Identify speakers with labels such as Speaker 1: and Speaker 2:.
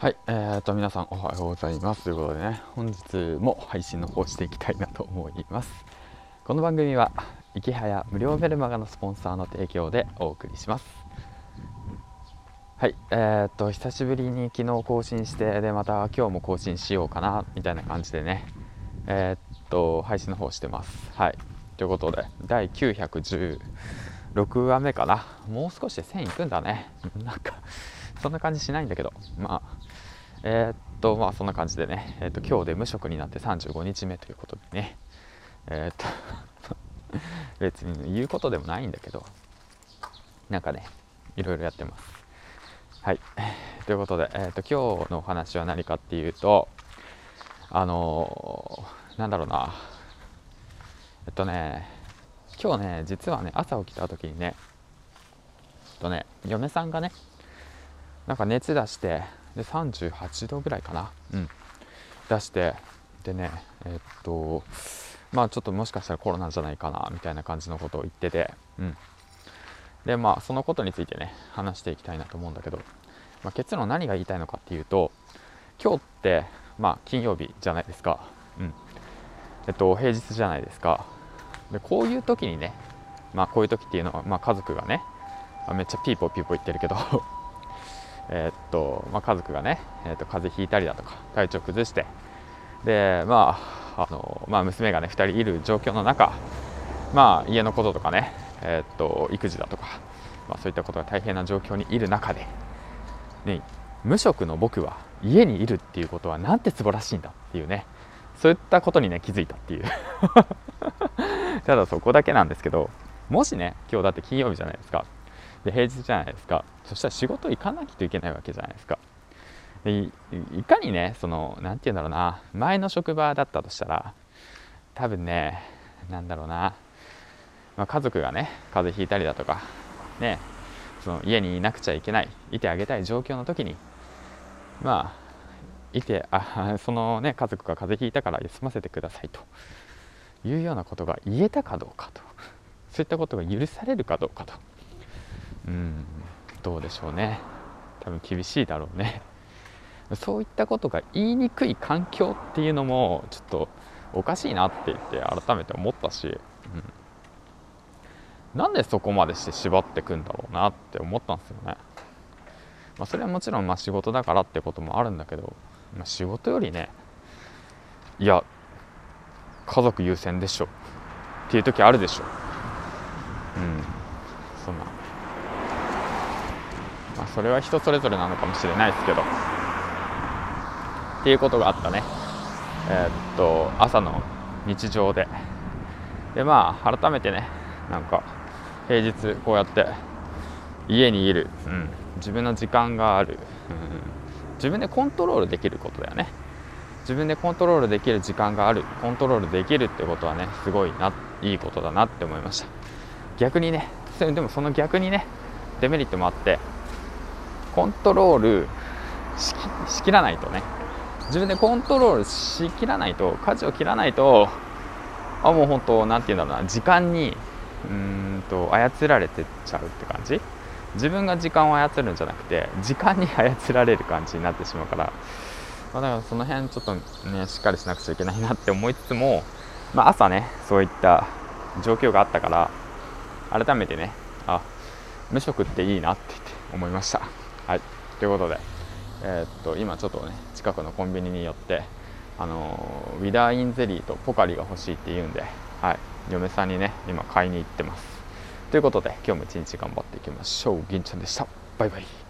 Speaker 1: はい、えー、と皆さんおはようございます。ということでね本日も配信の方していきたいなと思います。この番組は池早無料メルマガのスポンサーの提供でお送りします。はいえー、と久しぶりに昨日更新してでまた今日も更新しようかなみたいな感じでねえー、っと配信の方してます。はいということで第916話目かな。もう少しで1000いくんだね。なんかそんな感じしないんだけど。まあえー、っとまあそんな感じでね、えー、っと今日で無職になって35日目ということでね。えー、っと 別に言うことでもないんだけどなんかねいろいろやってます。はい。ということで、え、っと今日のお話は何かっていうとあのなんだろうな。えっとね今日ね実はね朝起きた時にねえっとね嫁さんがねなんか熱出してで38度ぐらいかな、うん、出してでねえっとまあちょっともしかしたらコロナじゃないかなみたいな感じのことを言ってて、うん、でまあそのことについてね話していきたいなと思うんだけど、まあ、結論何が言いたいのかっていうと今日ってまあ金曜日じゃないですか、うん。えっと、平日じゃないですか。でこういう時にねまあこういう時っていうのは、まあ、家族がねめっちゃピーポーピーポー言ってるけどえ、っとまあ、家族がね、え、っと風邪ひいたりだとか体調崩してで、まああのまあ、娘がね2人いる状況の中、まあ、家のこととかね、え、っと育児だとか、まあ、そういったことが大変な状況にいる中で、ね、無職の僕は家にいるっていうことはなんて素晴らしいんだっていうねそういったことにね気づいたっていう。ただそこだけなんですけどもしね今日だって金曜日じゃないですか。で平日じゃないですか。そしたら仕事行かなきゃいけないわけじゃないですか。でいかにねその何て言うんだろうな。前の職場だったとしたら多分ね何だろうな、まあ、家族がね風邪ひいたりだとかねその家にいなくちゃいけないいてあげたい状況の時にまあいてあ そのね家族が風邪ひいたから休ませてくださいと。いうようなことが言えたかどうかと。そういったことが許されるかどうかと。うん。どうでしょうね。多分厳しいだろうね。そういったことが言いにくい環境っていうのもちょっとおかしいなって言って改めて思ったし、うん、なんでそこまでして縛ってくんだろうなって思ったんですよね、まあ、それはもちろんまあ仕事だからってこともあるんだけど、まあ、仕事よりねいや家族優先でしょっていう時あるでしょ。うん。そんな、それは人それぞれなのかもしれないですけど。っていうことがあったね。えー、っと朝の日常で。でまあ改めてねなんか平日こうやって家にいる、うん、自分の時間がある、うん、自分でコントロールできることだよね。自分でコントロールできる時間がある。コントロールできるってことはねすごいないいことだなって思いました。逆にねでもその逆にねデメリットもあってコントロールしきらないとね。自分でコントロールしきらないと舵を切らないとあもう本当なんて言うんだろうな時間にうんと操られてっちゃうって感じ。自分が時間を操るんじゃなくて時間に操られる感じになってしまうから、まあ、だからその辺ちょっとねしっかりしなくちゃいけないなって思いつつも、まあ、朝ねそういった状況があったから改めてねあ無職っていいなって思いました。はい。ということで、えー、っと今ちょっとね近くのコンビニに寄ってあのウィダーインゼリーとポカリが欲しいって言うんで、はい、嫁さんにね今買いに行ってます。ということで今日も一日頑張っていきましょう。銀ちゃんでした。バイバイ。